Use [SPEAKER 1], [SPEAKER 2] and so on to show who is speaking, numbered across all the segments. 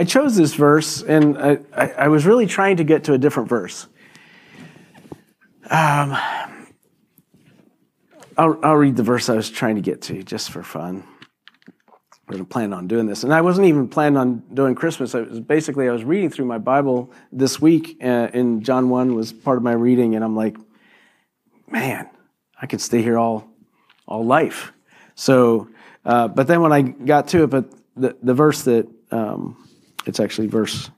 [SPEAKER 1] I chose this verse, and I, I, I was really trying to get to a different verse. Um, I'll, I'll read the verse I was trying to get to just for fun. I wasn't planning on doing this, and I wasn't even planning on doing Christmas. I was basically I was reading through my Bible this week, uh, and John one was part of my reading, and I'm like, man, I could stay here all all life. So, uh, but then when I got to it, but the the verse that um, it's actually verse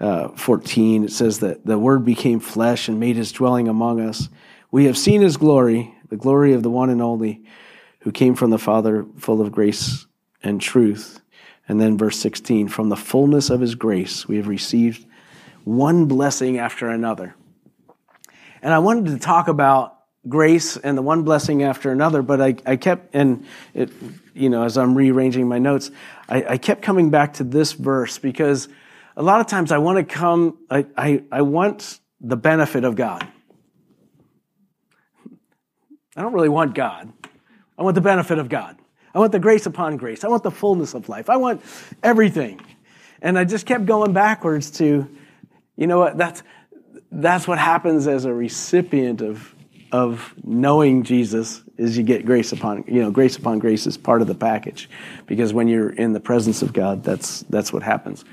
[SPEAKER 1] uh, 14. It says that the Word became flesh and made His dwelling among us. We have seen His glory, the glory of the one and only, who came from the Father, full of grace and truth. And then verse 16, from the fullness of his grace, we have received one blessing after another. And I wanted to talk about grace and the one blessing after another, but I, I kept, and it, you know, as I'm rearranging my notes, I, I kept coming back to this verse because a lot of times I want to come, I, I, I want the benefit of God. I don't really want God. I want the benefit of God. I want the grace upon grace. I want the fullness of life. I want everything. And I just kept going backwards to, you know what, that's, that's what happens as a recipient of, of knowing Jesus is you get grace upon, you know, grace upon grace is part of the package. Because when you're in the presence of God, that's, that's what happens.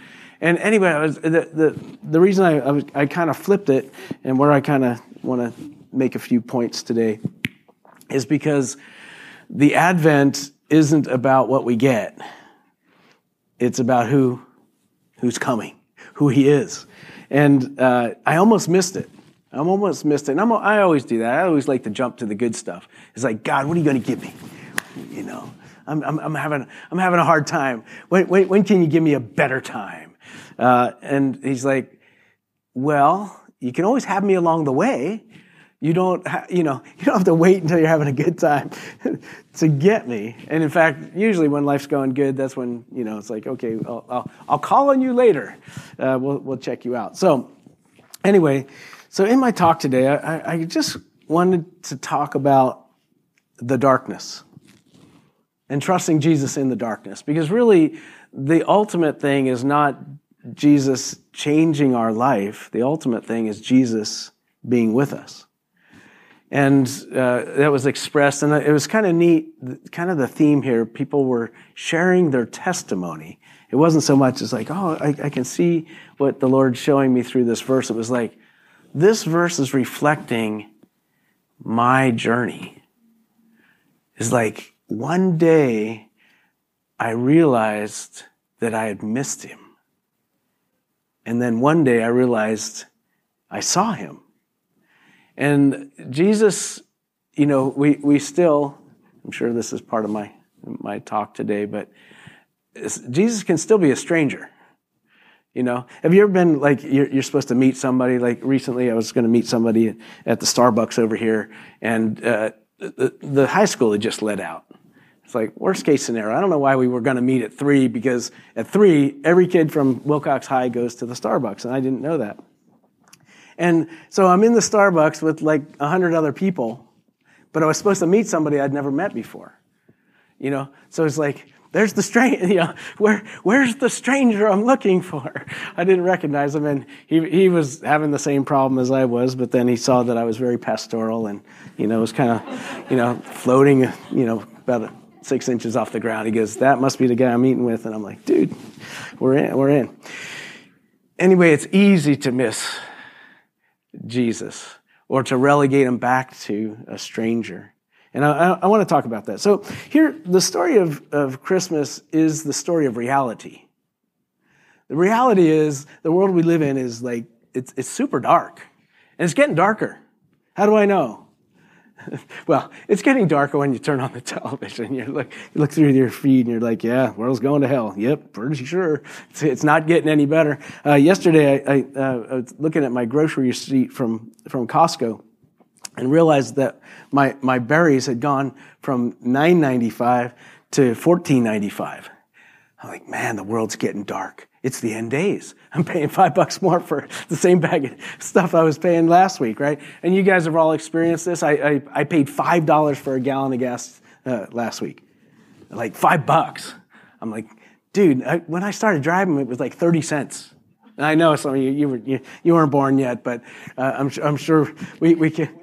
[SPEAKER 1] And anyway, I was, the, the, the reason I, I, I kind of flipped it and where I kind of want to make a few points today is because the Advent isn't about what we get. It's about who, who's coming, who he is. And uh, I almost missed it. I almost missed it. And I'm, I always do that. I always like to jump to the good stuff. It's like, God, what are you going to give me? You know, I'm, I'm, I'm, having, I'm having a hard time. When, when, when can you give me a better time? Uh, and he's like, well, you can always have me along the way. You don't, ha- you know, you don't have to wait until you're having a good time to get me. And in fact, usually when life's going good, that's when you know it's like, okay, I'll, I'll, I'll call on you later. Uh, we'll we'll check you out. So, anyway, so in my talk today, I, I just wanted to talk about the darkness and trusting Jesus in the darkness, because really, the ultimate thing is not Jesus changing our life. The ultimate thing is Jesus being with us. And uh, that was expressed and it was kind of neat kind of the theme here. People were sharing their testimony. It wasn't so much as like oh I, I, can see what the lord's showing me through this verse. It was like this verse is reflecting my journey. It's like one day i realized that i had missed him. And then one day i realized i saw him. And Jesus, you know, we, we still, I'm sure this is part of my, my talk today, but Jesus can still be a stranger. You know, have you ever been like you're, you're supposed to meet somebody? Like recently, I was going to meet somebody at the Starbucks over here, and uh, the, the high school had just let out. It's like worst case scenario. I don't know why we were going to meet at three because at three, every kid from Wilcox High goes to the Starbucks, and I didn't know that. And so I'm in the Starbucks with like a hundred other people, but I was supposed to meet somebody I'd never met before. You know, so it's like, there's the stranger, you know, where, where's the stranger I'm looking for? I didn't recognize him and he, he was having the same problem as I was, but then he saw that I was very pastoral and, you know, was kind of, you know, floating, you know, about six inches off the ground. He goes, that must be the guy I'm meeting with. And I'm like, dude, we're in, we're in. Anyway, it's easy to miss Jesus or to relegate him back to a stranger. And I, I, want to talk about that. So here, the story of, of Christmas is the story of reality. The reality is the world we live in is like, it's, it's super dark. And it's getting darker. How do I know? well, it's getting darker when you turn on the television. You look, you look through your feed and you're like, yeah, world's going to hell. Yep, pretty sure. It's, it's not getting any better. Uh, yesterday, I, I, uh, I, was looking at my grocery receipt from, from Costco and realized that my, my berries had gone from $9.95 to $14.95. I'm like, man, the world's getting dark. It's the end days. I'm paying five bucks more for the same bag of stuff I was paying last week, right? And you guys have all experienced this. I, I, I paid five dollars for a gallon of gas uh, last week, like five bucks. I'm like, dude, I, when I started driving, it was like 30 cents. And I know some of you, you, were, you, you weren't born yet, but uh, I'm, I'm sure we, we can.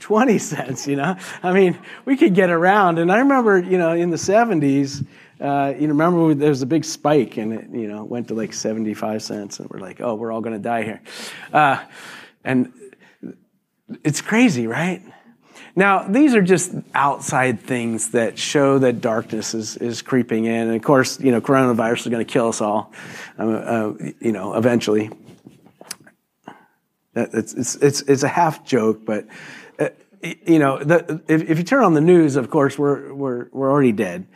[SPEAKER 1] 20 cents, you know? I mean, we could get around. And I remember, you know, in the 70s, uh, you remember there was a big spike and it, you know, went to like 75 cents and we're like, oh, we're all going to die here. Uh, and it's crazy, right? Now, these are just outside things that show that darkness is, is creeping in. And of course, you know, coronavirus is going to kill us all, um, uh, you know, eventually. It's, it's, it's, it's a half joke, but, you know, the, if, if, you turn on the news, of course, we're, we're, we're already dead.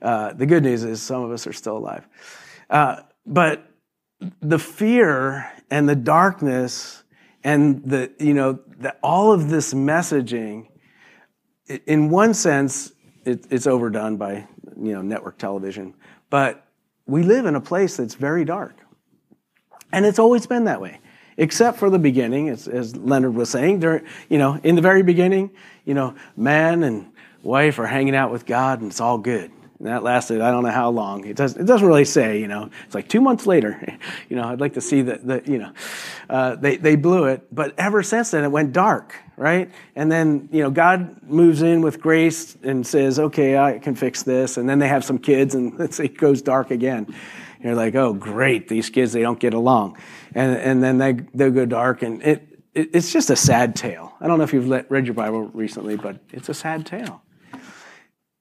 [SPEAKER 1] Uh, the good news is some of us are still alive. Uh, but the fear and the darkness and the, you know, the, all of this messaging in one sense, it, it's overdone by you know network television, but we live in a place that's very dark, and it's always been that way, except for the beginning, as, as Leonard was saying. During, you know, in the very beginning, you know, man and wife are hanging out with God, and it's all good. And that lasted, I don't know how long. It, does, it doesn't really say, you know. It's like two months later. you know, I'd like to see that, the, you know, uh, they, they blew it. But ever since then, it went dark, right? And then, you know, God moves in with grace and says, okay, I can fix this. And then they have some kids and it goes dark again. You're like, oh, great, these kids, they don't get along. And, and then they, they go dark and it, it, it's just a sad tale. I don't know if you've read your Bible recently, but it's a sad tale.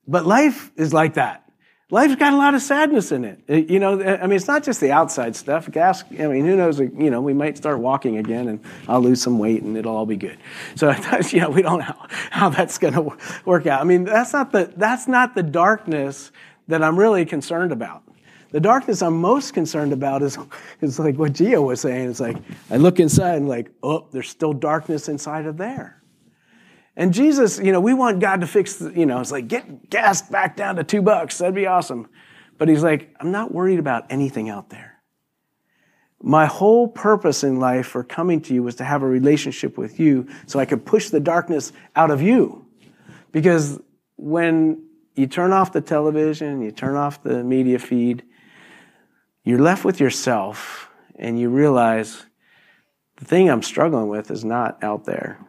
[SPEAKER 1] But life is like that. Life's got a lot of sadness in it. You know, I mean, it's not just the outside stuff. Ask, I mean, who knows? You know, we might start walking again, and I'll lose some weight, and it'll all be good. So, you know, we don't know how that's going to work out. I mean, that's not the that's not the darkness that I'm really concerned about. The darkness I'm most concerned about is, is like what Gio was saying. It's like I look inside and like, oh, there's still darkness inside of there. And Jesus, you know, we want God to fix, the, you know, it's like, get gas back down to two bucks. That'd be awesome. But he's like, I'm not worried about anything out there. My whole purpose in life for coming to you was to have a relationship with you so I could push the darkness out of you. Because when you turn off the television, you turn off the media feed, you're left with yourself and you realize the thing I'm struggling with is not out there.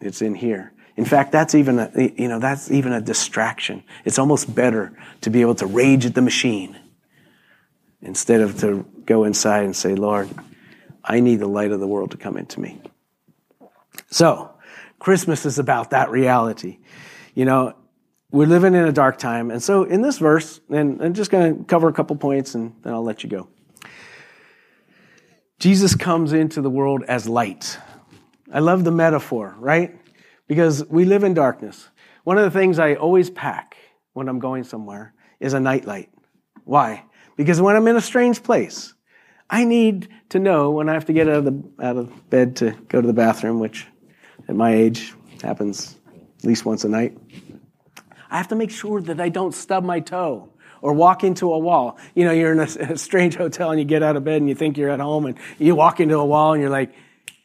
[SPEAKER 1] It's in here. In fact, that's even a, you know, that's even a distraction. It's almost better to be able to rage at the machine instead of to go inside and say, Lord, I need the light of the world to come into me. So, Christmas is about that reality. You know, we're living in a dark time. And so in this verse, and I'm just going to cover a couple points and then I'll let you go. Jesus comes into the world as light. I love the metaphor, right? Because we live in darkness. One of the things I always pack when I'm going somewhere is a nightlight. Why? Because when I'm in a strange place, I need to know when I have to get out of the out of bed to go to the bathroom, which at my age happens at least once a night. I have to make sure that I don't stub my toe or walk into a wall. You know, you're in a, a strange hotel and you get out of bed and you think you're at home and you walk into a wall and you're like,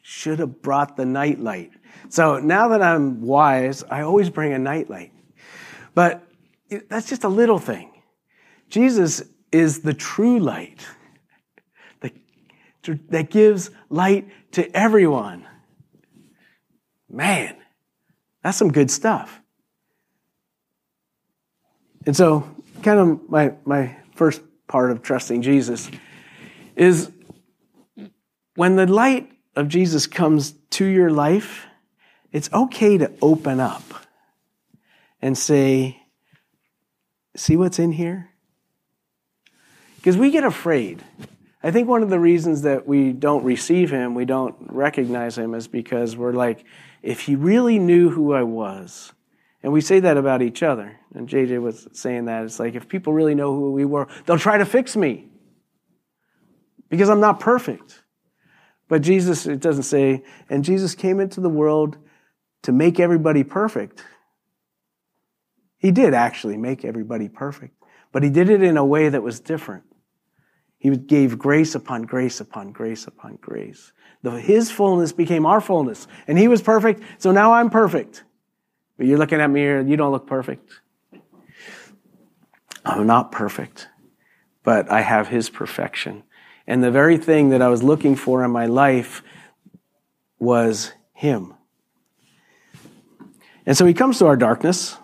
[SPEAKER 1] should have brought the nightlight. So now that I'm wise, I always bring a nightlight. But that's just a little thing. Jesus is the true light that, that gives light to everyone. Man, that's some good stuff. And so, kind of my, my first part of trusting Jesus is when the light of Jesus comes to your life, it's okay to open up and say, See what's in here? Because we get afraid. I think one of the reasons that we don't receive him, we don't recognize him, is because we're like, if he really knew who I was, and we say that about each other, and JJ was saying that, it's like, if people really know who we were, they'll try to fix me because I'm not perfect. But Jesus, it doesn't say, and Jesus came into the world to make everybody perfect. He did actually make everybody perfect, but he did it in a way that was different. He gave grace upon grace upon grace upon grace. The, his fullness became our fullness, and he was perfect, so now I'm perfect. But you're looking at me here, you don't look perfect. I'm not perfect, but I have his perfection. And the very thing that I was looking for in my life was him. And so he comes to our darkness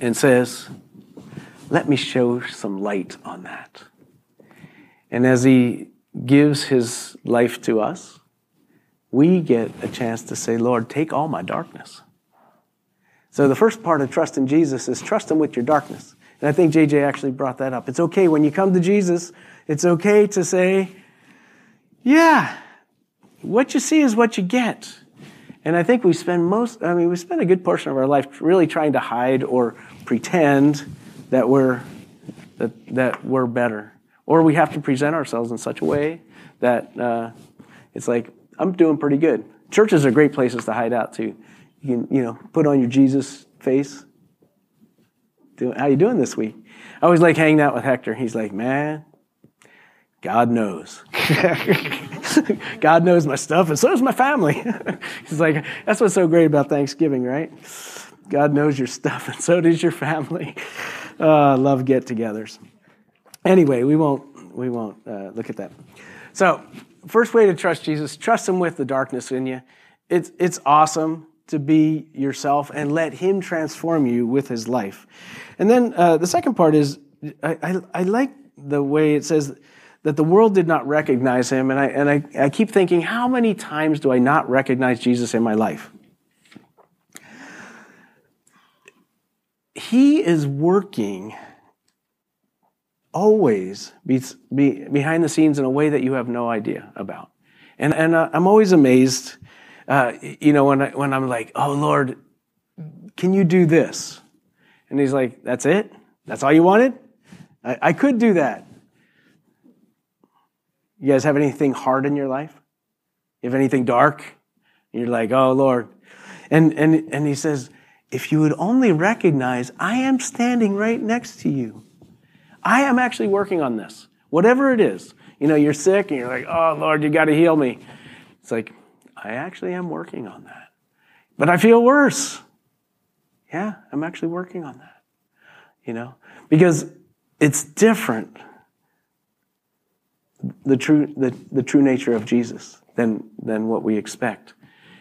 [SPEAKER 1] and says, Let me show some light on that. And as he gives his life to us, we get a chance to say, Lord, take all my darkness. So the first part of trust in Jesus is trust him with your darkness. And I think JJ actually brought that up. It's okay when you come to Jesus, it's okay to say, yeah, what you see is what you get. And I think we spend most, I mean, we spend a good portion of our life really trying to hide or pretend that we're, that, that we're better. Or we have to present ourselves in such a way that uh, it's like, I'm doing pretty good. Churches are great places to hide out too. You can, you know, put on your Jesus face. How you doing this week? I always like hanging out with Hector. He's like, man, God knows. God knows my stuff, and so does my family. He's like, that's what's so great about Thanksgiving, right? God knows your stuff, and so does your family. Uh, love get-togethers. Anyway, we won't we won't uh, look at that. So, first way to trust Jesus: trust Him with the darkness in you. It's it's awesome to be yourself and let Him transform you with His life. And then uh, the second part is I, I, I like the way it says that the world did not recognize him. And I, and I, I keep thinking, how many times do I not recognize Jesus in my life? He is working always be, be, behind the scenes in a way that you have no idea about. And, and uh, I'm always amazed, uh, you know, when, I, when I'm like, oh, Lord, can you do this? And he's like, that's it? That's all you wanted? I, I could do that. You guys have anything hard in your life? You have anything dark? You're like, oh Lord. And, and, and he says, if you would only recognize, I am standing right next to you. I am actually working on this. Whatever it is. You know, you're sick and you're like, oh Lord, you got to heal me. It's like, I actually am working on that. But I feel worse. Yeah, I'm actually working on that. You know, because it's different the true, the, the true nature of Jesus than, than what we expect.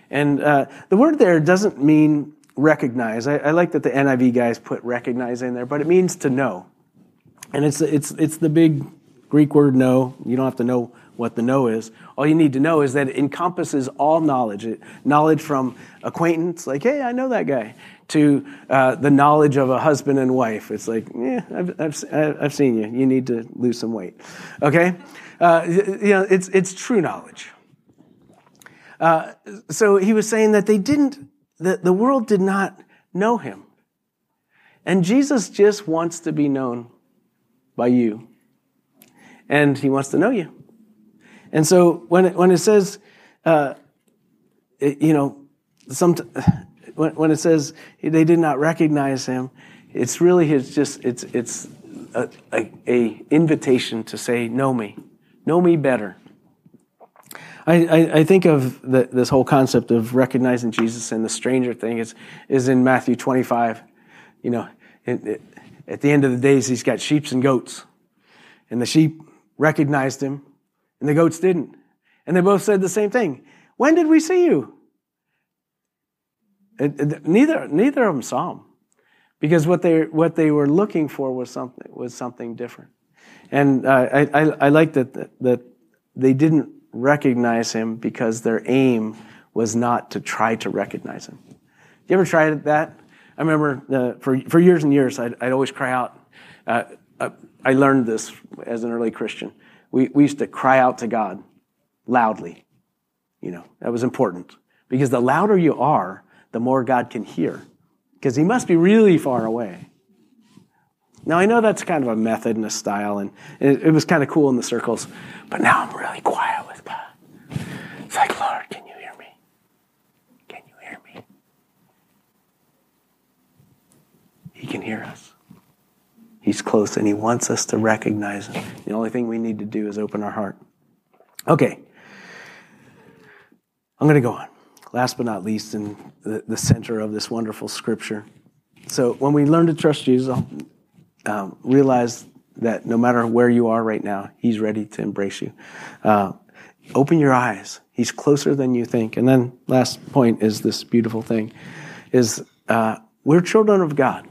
[SPEAKER 1] And uh, the word there doesn't mean recognize. I, I, like that the NIV guys put recognize in there, but it means to know. And it's, it's, it's the big Greek word know. You don't have to know what the know is. All you need to know is that it encompasses all knowledge. It, knowledge from acquaintance, like, hey, I know that guy, to uh, the knowledge of a husband and wife. It's like, yeah, I've, I've, I've seen you. You need to lose some weight. Okay? Uh, you know, it's, it's true knowledge. Uh, so he was saying that they didn't, that the world did not know him. And Jesus just wants to be known by you. And he wants to know you. And so when it, when it says, uh, it, you know, some, when, when it says they did not recognize him, it's really his just, it's, it's a, a, a invitation to say, know me. Know me better. I, I, I think of the, this whole concept of recognizing Jesus and the stranger thing is, is in Matthew 25. You know, it, at the end of the days, he's got sheep and goats. And the sheep recognized him, and the goats didn't. And they both said the same thing. When did we see you? It, neither, neither of them saw him because what they, what they were looking for was something, was something different. And uh, I, I, I like that, that they didn't recognize him because their aim was not to try to recognize him. You ever tried that? I remember uh, for, for years and years, I'd, I'd always cry out. Uh, uh, I learned this as an early Christian. We, we used to cry out to God loudly. You know, that was important. Because the louder you are, the more God can hear. Because he must be really far away. Now, I know that's kind of a method and a style, and it, it was kind of cool in the circles, but now I'm really quiet with God. It's like, Lord, can you hear me? Can you hear me? He can hear us. He's close, and He wants us to recognize Him. The only thing we need to do is open our heart. Okay. I'm going to go on. Last but not least, in the, the center of this wonderful scripture. So, when we learn to trust Jesus, um, realize that no matter where you are right now, He's ready to embrace you. Uh, open your eyes. He's closer than you think. And then last point is this beautiful thing: is uh, we're children of God.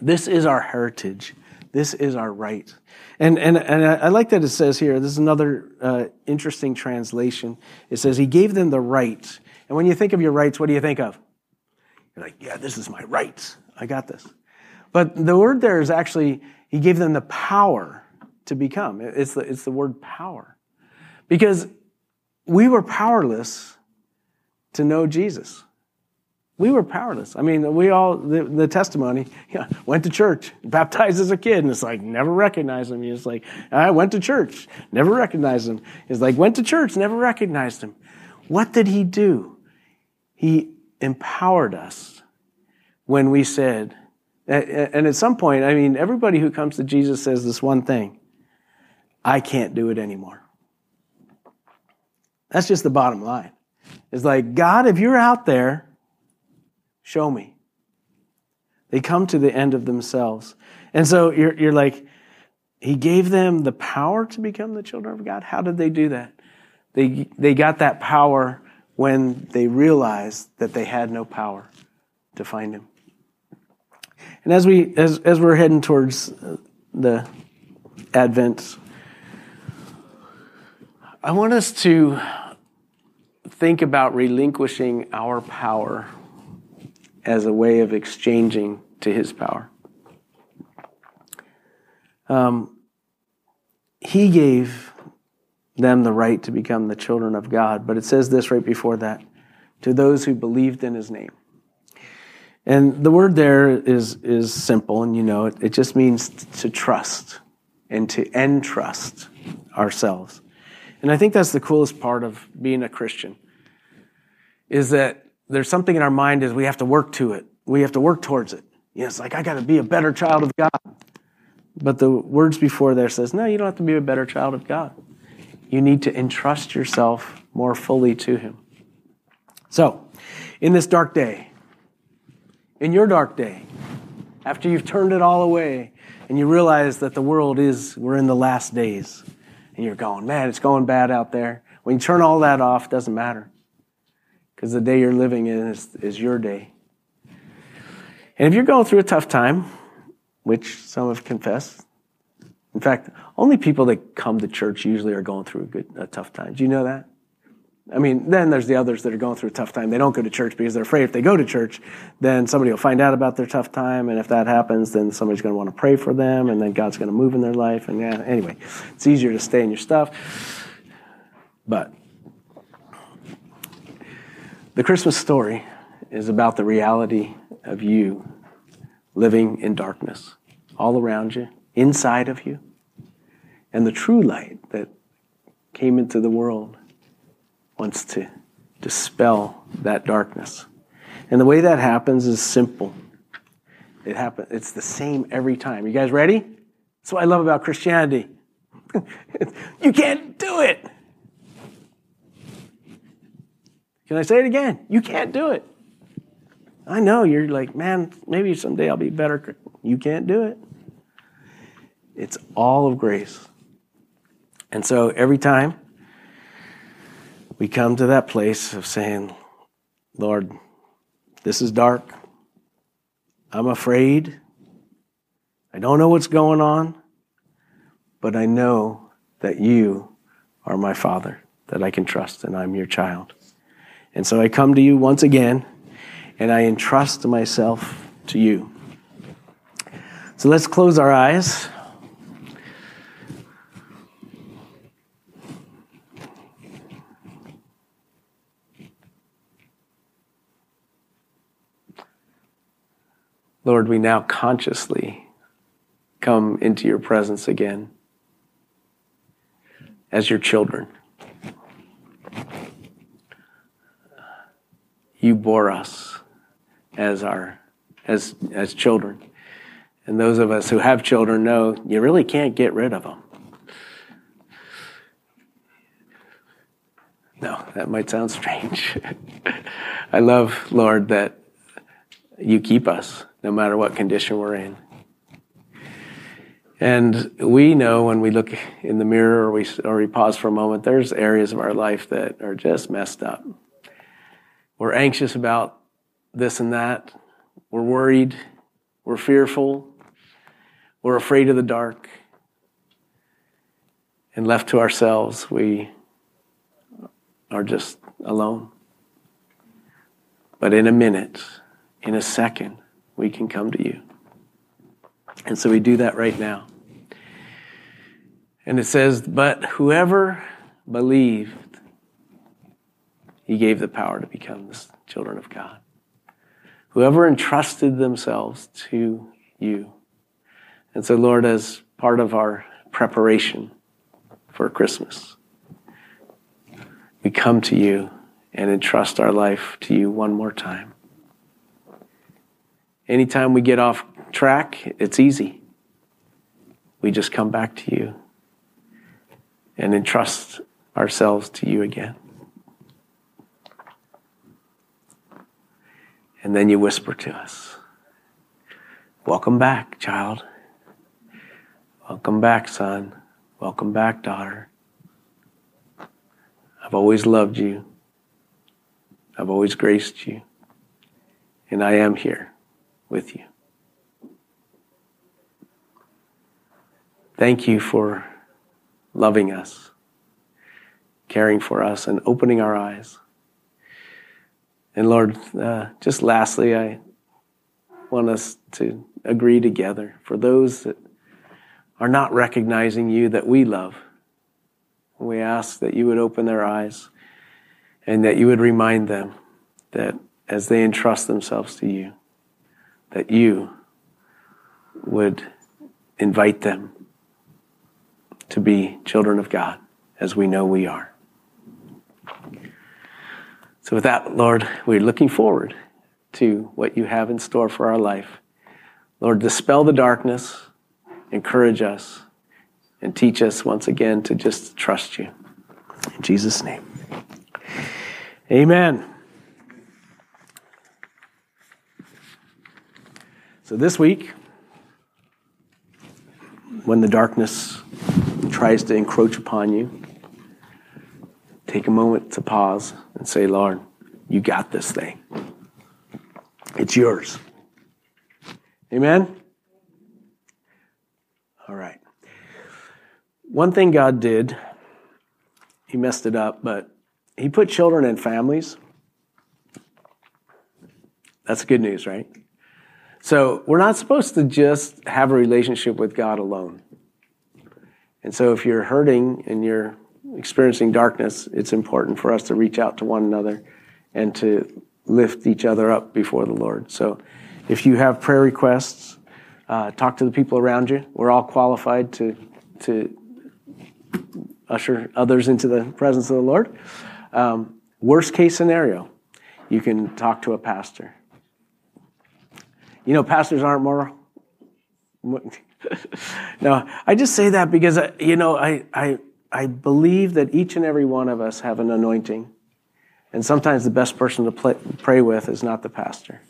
[SPEAKER 1] This is our heritage. This is our right. And, and, and I like that it says here, this is another uh, interesting translation. It says, He gave them the right. And when you think of your rights, what do you think of? You're like, yeah, this is my rights. I got this. But the word there is actually, He gave them the power to become. It's the, it's the word power. Because we were powerless to know Jesus. We were powerless. I mean, we all, the, the testimony, yeah, went to church, baptized as a kid, and it's like, never recognized him. It's like, I went to church, never recognized him. It's like, went to church, never recognized him. What did he do? He empowered us when we said, and at some point, I mean, everybody who comes to Jesus says this one thing I can't do it anymore. That's just the bottom line. It's like, God, if you're out there, Show me. They come to the end of themselves. And so you're, you're like, He gave them the power to become the children of God. How did they do that? They, they got that power when they realized that they had no power to find Him. And as, we, as, as we're heading towards uh, the Advent, I want us to think about relinquishing our power as a way of exchanging to his power. Um, he gave them the right to become the children of God, but it says this right before that to those who believed in his name. And the word there is, is simple, and you know it. It just means to trust and to entrust ourselves. And I think that's the coolest part of being a Christian is that there's something in our mind is we have to work to it. We have to work towards it. You know, it's like I got to be a better child of God. But the words before there says, no, you don't have to be a better child of God. You need to entrust yourself more fully to Him. So, in this dark day, in your dark day, after you've turned it all away and you realize that the world is, we're in the last days, and you're going, man, it's going bad out there. When you turn all that off, it doesn't matter because the day you're living in is, is your day. And if you're going through a tough time, which some have confessed, in fact, only people that come to church usually are going through a, good, tough time. Do you know that? I mean, then there's the others that are going through a tough time. They don't go to church because they're afraid if they go to church, then somebody will find out about their tough time. And if that happens, then somebody's going to want to pray for them. And then God's going to move in their life. And yeah, anyway, it's easier to stay in your stuff. But the Christmas story is about the reality of you living in darkness all around you, inside of you, and the true light that came into the world wants to dispel that darkness. And the way that happens is simple. It happens, it's the same every time. You guys ready? That's what I love about Christianity. you can't do it. Can I say it again? You can't do it. I know you're like, man, maybe someday I'll be better. You can't do it. It's all of grace. And so every time we come to that place of saying, Lord, this is dark. I'm afraid. I don't know what's going on, but I know that you are my Father, that I can trust, and I'm your child. And so I come to you once again and I entrust myself to you. So let's close our eyes. Lord, we now consciously come into your presence again as your children. You bore us as our as as children. And those of us who have children know you really can't get rid of them. No, that might sound strange. I love, Lord, that you keep us no matter what condition we're in. And we know when we look in the mirror or we, or we pause for a moment, there's areas of our life that are just messed up. We're anxious about this and that. We're worried. We're fearful. We're afraid of the dark. And left to ourselves, we are just alone. But in a minute, in a second, we can come to you. And so we do that right now. And it says, But whoever believed, he gave the power to become the children of God. Whoever entrusted themselves to you. And so, Lord, as part of our preparation for Christmas, we come to you and entrust our life to you one more time. Anytime we get off track, it's easy. We just come back to you and entrust ourselves to you again. And then you whisper to us, Welcome back, child. Welcome back, son. Welcome back, daughter. I've always loved you. I've always graced you. And I am here with you. Thank you for loving us, caring for us, and opening our eyes. And Lord, uh, just lastly, I want us to agree together for those that are not recognizing you that we love. We ask that you would open their eyes and that you would remind them that as they entrust themselves to you, that you would invite them to be children of God as we know we are. So, with that, Lord, we're looking forward to what you have in store for our life. Lord, dispel the darkness, encourage us, and teach us once again to just trust you. In Jesus' name. Amen. So this week, when the darkness tries to encroach upon you, take a moment to pause and say, Lord, you got this thing. It's yours. Amen? All right. One thing God did, he messed it up, but he put children in families. That's good news, right? So we're not supposed to just have a relationship with God alone. And so if you're hurting and you're experiencing darkness, it's important for us to reach out to one another and to lift each other up before the Lord. So if you have prayer requests, uh, talk to the people around you. We're all qualified to, to usher others into the presence of the Lord. Um, worst case scenario, you can talk to a pastor. You know, pastors aren't moral. no, I just say that because uh, you know I, I I believe that each and every one of us have an anointing, and sometimes the best person to play, pray with is not the pastor.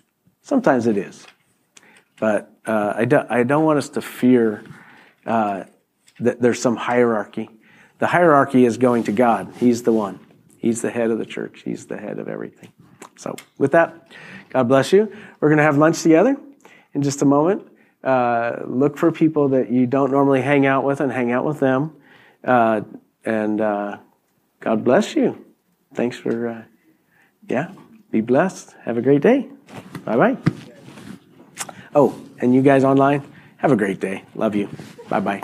[SPEAKER 1] Sometimes it is, but uh, I don't I don't want us to fear uh, that there's some hierarchy. The hierarchy is going to God. He's the one. He's the head of the church. He's the head of everything. So with that, God bless you. We're going to have lunch together in just a moment. Uh, look for people that you don't normally hang out with and hang out with them. Uh, and uh, God bless you. Thanks for, uh, yeah, be blessed. Have a great day. Bye bye. Oh, and you guys online, have a great day. Love you. Bye bye.